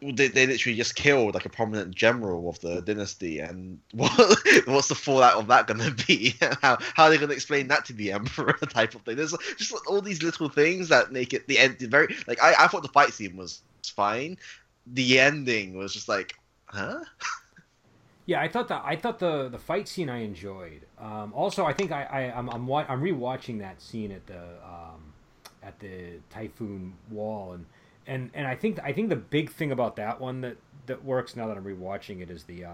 they, they literally just killed like a prominent general of the dynasty. And what what's the fallout of that going to be? how how are they going to explain that to the emperor? Type of thing. There's just all these little things that make it the end very like I, I thought the fight scene was fine. The ending was just like, huh? Yeah, I thought the I thought the the fight scene I enjoyed. Um, also, I think I, I I'm I'm, wa- I'm rewatching that scene at the um, at the typhoon wall, and and and I think I think the big thing about that one that that works now that I'm rewatching it is the uh,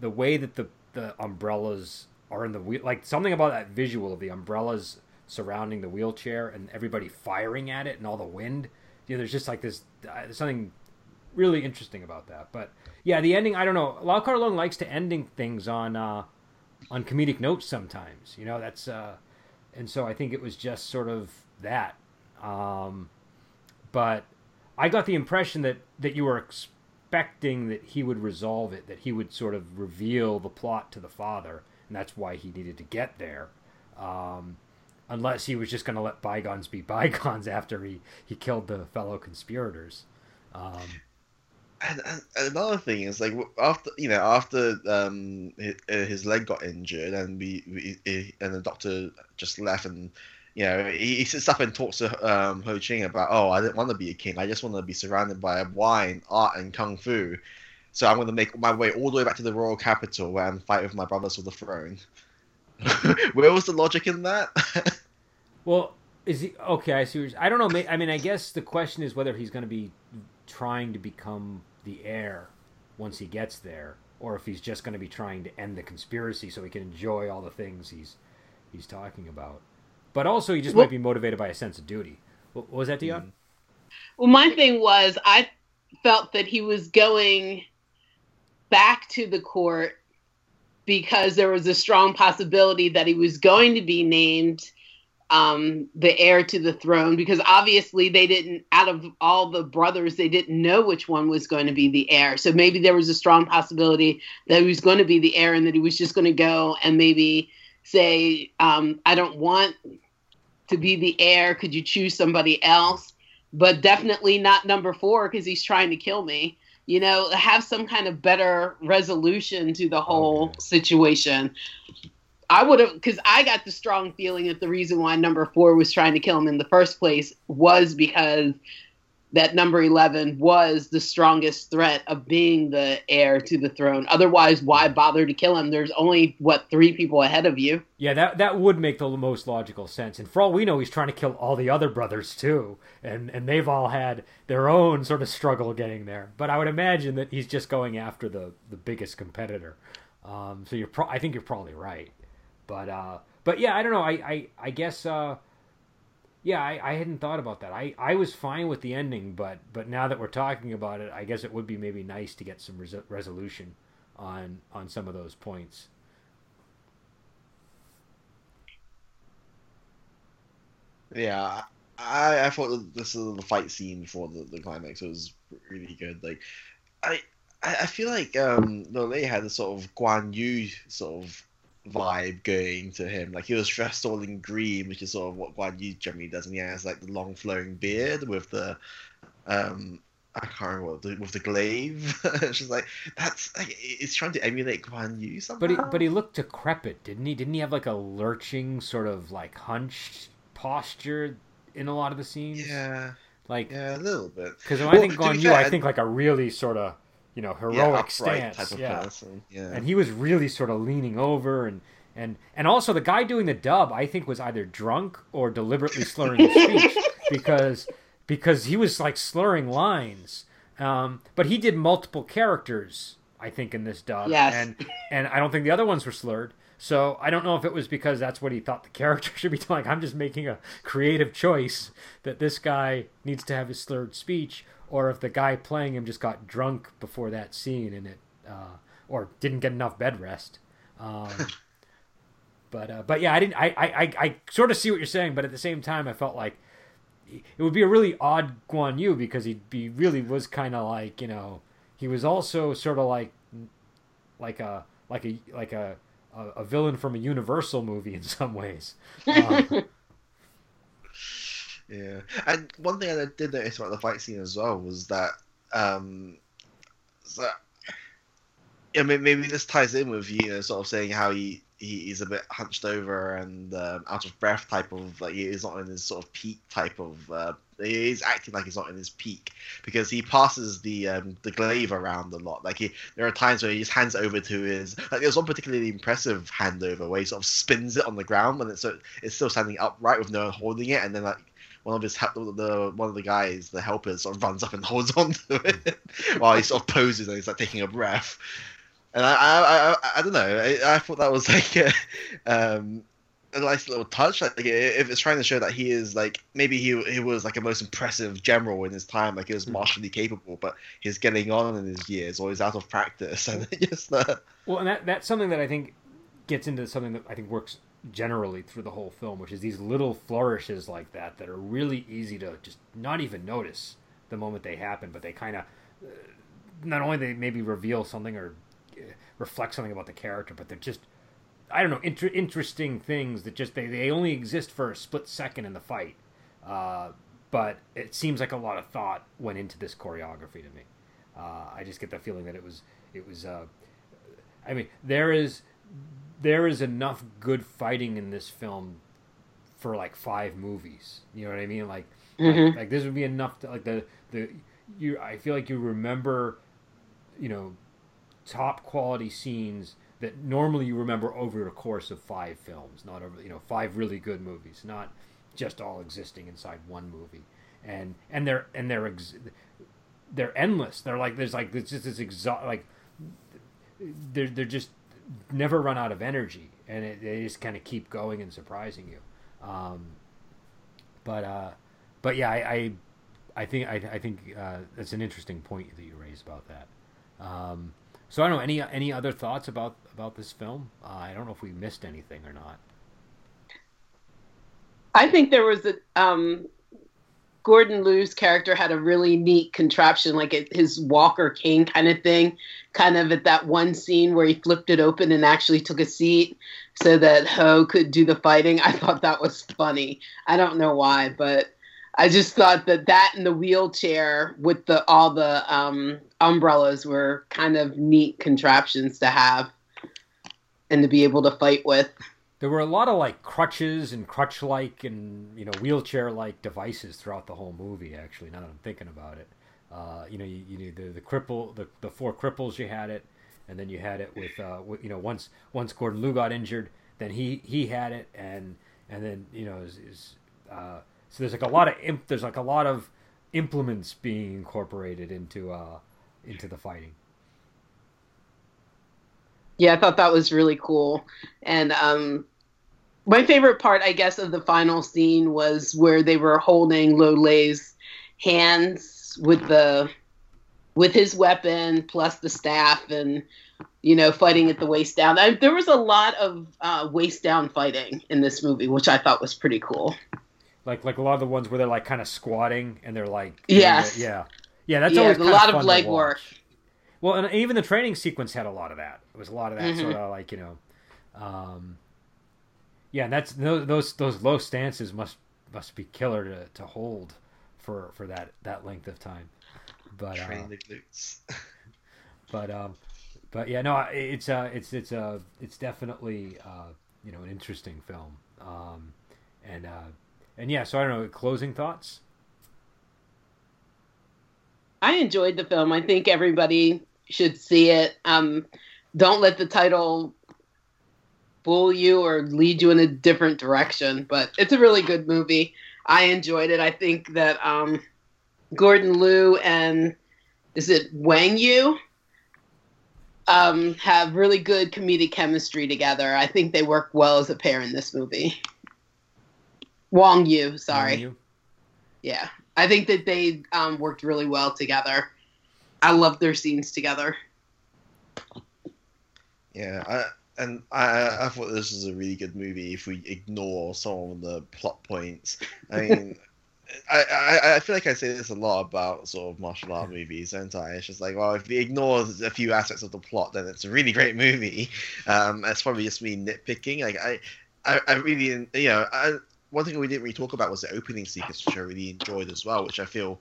the way that the the umbrellas are in the wheel, like something about that visual of the umbrellas surrounding the wheelchair and everybody firing at it and all the wind. You know, there's just like this uh, there's something really interesting about that. But yeah, the ending. I don't know. Lau Kar Leung likes to ending things on uh, on comedic notes sometimes. You know, that's uh, and so I think it was just sort of that. Um, but I got the impression that that you were expecting that he would resolve it, that he would sort of reveal the plot to the father, and that's why he needed to get there. Um, unless he was just going to let bygones be bygones after he, he killed the fellow conspirators. Um, And, and another thing is like after you know after um his, his leg got injured and we, we and the doctor just left and you know he, he sits up and talks to um Ho Ching about oh I didn't want to be a king I just want to be surrounded by wine art and kung fu so I'm going to make my way all the way back to the royal capital where I'm fight with my brothers for the throne. Where was the logic in that? Well, is he okay? I see. I don't know. I mean, I guess the question is whether he's going to be trying to become the heir once he gets there, or if he's just going to be trying to end the conspiracy so he can enjoy all the things he's he's talking about. But also, he just Well- might be motivated by a sense of duty. What, what was that, Dion? Mm-hmm. Well, my thing was I felt that he was going back to the court because there was a strong possibility that he was going to be named um, the heir to the throne because obviously they didn't out of all the brothers they didn't know which one was going to be the heir. So maybe there was a strong possibility that he was going to be the heir and that he was just going to go and maybe say um, i don't want to be the heir. Could you choose somebody else? But definitely not number four because he's trying to kill me. You know have some kind of better resolution to the whole situation I would have, because I got the strong feeling that the reason why number four was trying to kill him in the first place was because that number 11 was the strongest threat of being the heir to the throne. Otherwise, why bother to kill him? There's only, what, three people ahead of you? Yeah, that that would make the most logical sense. And for all we know, he's trying to kill all the other brothers too, and and they've all had their own sort of struggle getting there. But I would imagine that he's just going after the the biggest competitor. Um, so you're, pro- I think you're probably right. But uh, but yeah, I don't know. I I, I guess uh, yeah, I, I hadn't thought about that. I, I was fine with the ending, but but now that we're talking about it, I guess it would be maybe nice to get some res- resolution on on some of those points. Yeah, I, I thought this is the fight scene for the, the climax it was really good. Like, I I feel like um Lo Lieh had a sort of Guan Yu sort of vibe going to him. Like he was dressed all in green, which is sort of what Guan Yu generally does, and he has like the long flowing beard with the um I can't remember what the, with the glaive. She's like, that's like, it's trying to emulate Guan Yu somehow. But he but he looked decrepit, didn't he? Didn't he have like a lurching sort of like hunched posture in a lot of the scenes? yeah, Like yeah, a little bit. because when Well, I think Guan Yu, fair, I think like a really sort of you know heroic yeah, stance. type of yeah. person. Yeah, and he was really sort of leaning over and and and also the guy doing the dub i think was either drunk or deliberately slurring his speech because because he was like slurring lines um, but he did multiple characters i think in this dub Yes. and and i don't think the other ones were slurred so i don't know if it was because that's what he thought the character should be doing like i'm just making a creative choice that this guy needs to have his slurred speech or if the guy playing him just got drunk before that scene and it uh, or didn't get enough bed rest. Um, but uh, but yeah, I didn't. I, I I sort of see what you're saying, but at the same time, I felt like it would be a really odd Guan Yu because he be really was kind of like you know he was also sort of like like a like a like a a, a villain from a Universal movie in some ways. Um, Yeah, and one thing I did notice about the fight scene as well was that, um, so, I mean, maybe this ties in with you know, sort of saying how he, he he's a bit hunched over and um, out of breath type of like he's not in his sort of peak type of. Uh, he's acting like he's not in his peak because he passes the um, the glaive around a lot. Like he, there are times where he just hands over to his. Like there's one particularly impressive handover where he sort of spins it on the ground when it's it's still standing upright with no one holding it, and then like one of his help, the one of the guys, the helpers, sort of runs up and holds onto it while he sort of poses and he's like taking a breath. And I, I, I, I don't know. I, I thought that was like a, um, a nice little touch. Like if it's trying to show that he is like maybe he he was like a most impressive general in his time, like he was martially capable, but he's getting on in his years or he's out of practice, and just uh, Well, and that that's something that I think gets into something that I think works generally through the whole film, which is these little flourishes like that that are really easy to just not even notice the moment they happen, but they kind of uh, not only they maybe reveal something or uh, reflect something about the character, but they're just I don't know inter- interesting things that just they, they only exist for a split second in the fight. Uh, but it seems like a lot of thought went into this choreography to me. Uh, I just get the feeling that it was it was. Uh, I mean, there is there is enough good fighting in this film for like five movies. You know what I mean? Like, Mhm. like, like this would be enough to like the the you. I feel like you remember, you know, top quality scenes that normally you remember over the course of five films, not over you know five really good movies, not just all existing inside one movie. And and they're and they're ex- they're endless. They're like there's like there's just this exo- like they're they're just never run out of energy, and it, they just kind of keep going and surprising you. Um, but uh, but yeah, I I, I think I, I think uh, that's an interesting point that you raised about that. Um, so I don't know any any other thoughts about about this film. Uh, I don't know if we missed anything or not. I think there was a um, Gordon Liu's character had a really neat contraption, like it, his walker cane kind of thing, kind of at that one scene where he flipped it open and actually took a seat so that Ho could do the fighting. I thought that was funny. I don't know why, but I just thought that that and the wheelchair with the all the um, umbrellas were kind of neat contraptions to have and to be able to fight with. There were a lot of like crutches and crutch like and you know wheelchair like devices throughout the whole movie. Actually, now that I'm thinking about it, uh, you know, you, you the the cripple, the, the four cripples. You had it, and then you had it with, uh, you know once once Gordon Liu got injured, then he he had it, and and then you know is uh, so there's like a lot of imp, there's like a lot of implements being incorporated into uh into the fighting. Yeah, I thought that was really cool. And um, my favorite part, I guess, of the final scene was where they were holding Lo Lieh's hands with the with his weapon plus the staff and you know fighting at the waist down. I, there was a lot of uh, waist down fighting in this movie, which I thought was pretty cool. Like like a lot of the ones where they're like kind of squatting and they're like Yes. yeah yeah that's yeah, always a lot of leg work. Well, and even the training sequence had a lot of that. It was a lot of that Mhm. sort of like you know, um, yeah. And that's those those those low stances must must be killer to, to hold for for that that length of time. but Train uh, the glutes. but um, but yeah, no, it's uh, it's it's uh, it's definitely uh, you know, an interesting film. Um, and uh, and yeah, so I don't know. Closing thoughts. I enjoyed the film. I think everybody should see it. Um, don't let the title fool you or lead you in a different direction. But it's a really good movie. I enjoyed it. I think that um, Gordon Liu and is it Wang Yu um, have really good comedic chemistry together. I think they work well as a pair in this movie. Wang Yu, sorry. Wang Yu? Yeah, I think that they um, worked really well together. I love their scenes together. Yeah, I, and I, I thought this was a really good movie if we ignore some of the plot points. I mean, I, I, I feel like I say this a lot about sort of martial art movies, don't I? It's just like, well, if we ignore a few aspects of the plot, then it's a really great movie. Um, that's probably just me nitpicking. Like, I, I, I really, you know, I, one thing we didn't really talk about was the opening sequence, which I really enjoyed as well, which I feel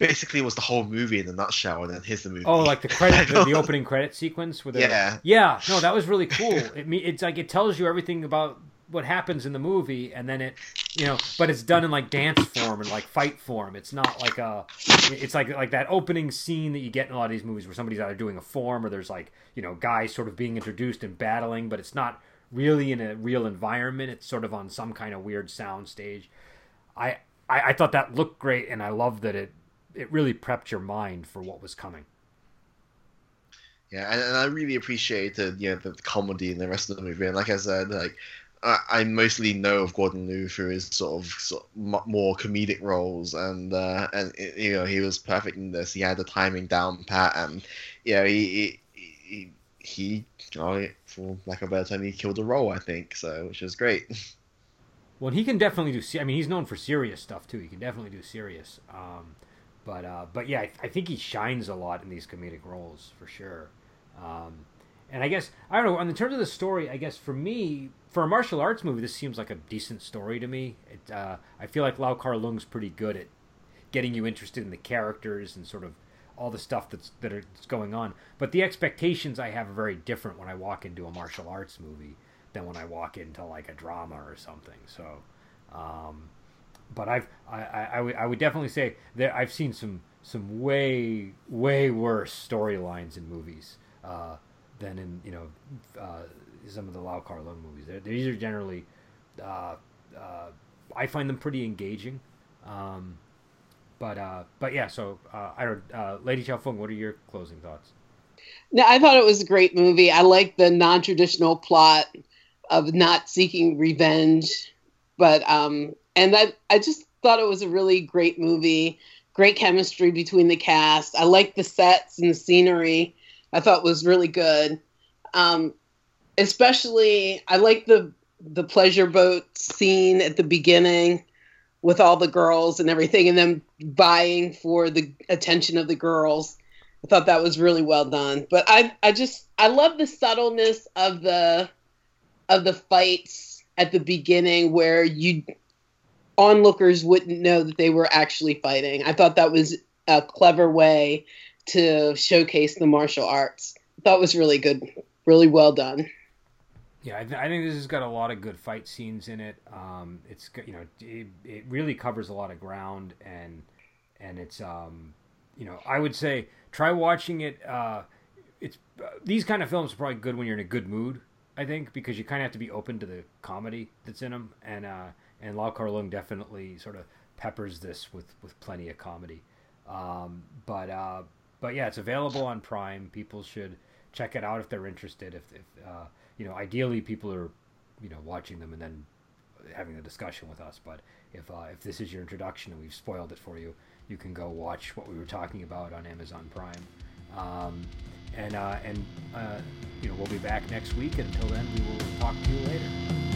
basically was the whole movie in a nutshell, and then here's the movie. Oh, like the credit, the, the opening credit sequence with Yeah. yeah. No, that was really cool. It me, it's like it tells you everything about what happens in the movie, and then it, you know, but it's done in like dance form and like fight form. It's not like a, it's like like that opening scene that you get in a lot of these movies where somebody's either doing a form or there's like you know guys sort of being introduced and battling, but it's not really in a real environment. It's sort of on some kind of weird sound stage. I, I I thought that looked great, and I love that it it really prepped your mind for what was coming. Yeah, and, and I really appreciated you know the comedy in the rest of the movie. And like I said, like I, I mostly know of Gordon Liu through his sort of, sort of more comedic roles, and uh, and you know he was perfect in this. He had the timing down pat, and you know he he he, he know, for lack of a better term, he killed the role. I think so, which is great. Well, he can definitely do. I mean, he's known for serious stuff too. He can definitely do serious. Um, but uh, but yeah, I, I think he shines a lot in these comedic roles for sure. Um, and I guess I don't know. On the terms of the story, I guess for me, for a martial arts movie, this seems like a decent story to me. It, uh, I feel like Lau Kar Leung's pretty good at getting you interested in the characters and sort of all the stuff that's that are, that's going on. But the expectations I have are very different when I walk into a martial arts movie than when I walk into like a drama or something. So, um, but I've I, I, I would definitely say that I've seen some some way way worse storylines in movies uh, than in you know uh, some of the Lau Kar Leung movies. They're, these are generally uh, uh, I find them pretty engaging. Um, but uh, but yeah, so uh, I don't. Lady Xiao Feng, what are your closing thoughts? No, I thought it was a great movie. I like the non-traditional plot of not seeking revenge, but um, and I I just thought it was a really great movie. Great chemistry between the cast. I like the sets and the scenery. I thought was really good. Um, especially, I like the the pleasure boat scene at the beginning with all the girls and everything, and them vying for the attention of the girls. I thought that was really well done. But I I just I love the subtleness of the of the fights at the beginning where you onlookers wouldn't know that they were actually fighting. I thought that was a clever way to showcase the martial arts. I thought was really good, really well done. Yeah, I, th- I think this has got a lot of good fight scenes in it. Um, it's you know it, it really covers a lot of ground and and it's um, you know I would say try watching it. Uh, it's uh, these kind of films are probably good when you're in a good mood. I think because you kind of have to be open to the comedy that's in them, and uh, and Lau Kar Leung definitely sort of peppers this with with plenty of comedy. Um, but uh, but yeah, it's available on Prime. People should check it out if they're interested. If, if uh, you know, ideally people are you know watching them and then having a discussion with us. But if uh, if this is your introduction and we've spoiled it for you, you can go watch what we were talking about on Amazon Prime. Um, and uh, and uh, you know we'll be back next week. Until then, we will talk to you later.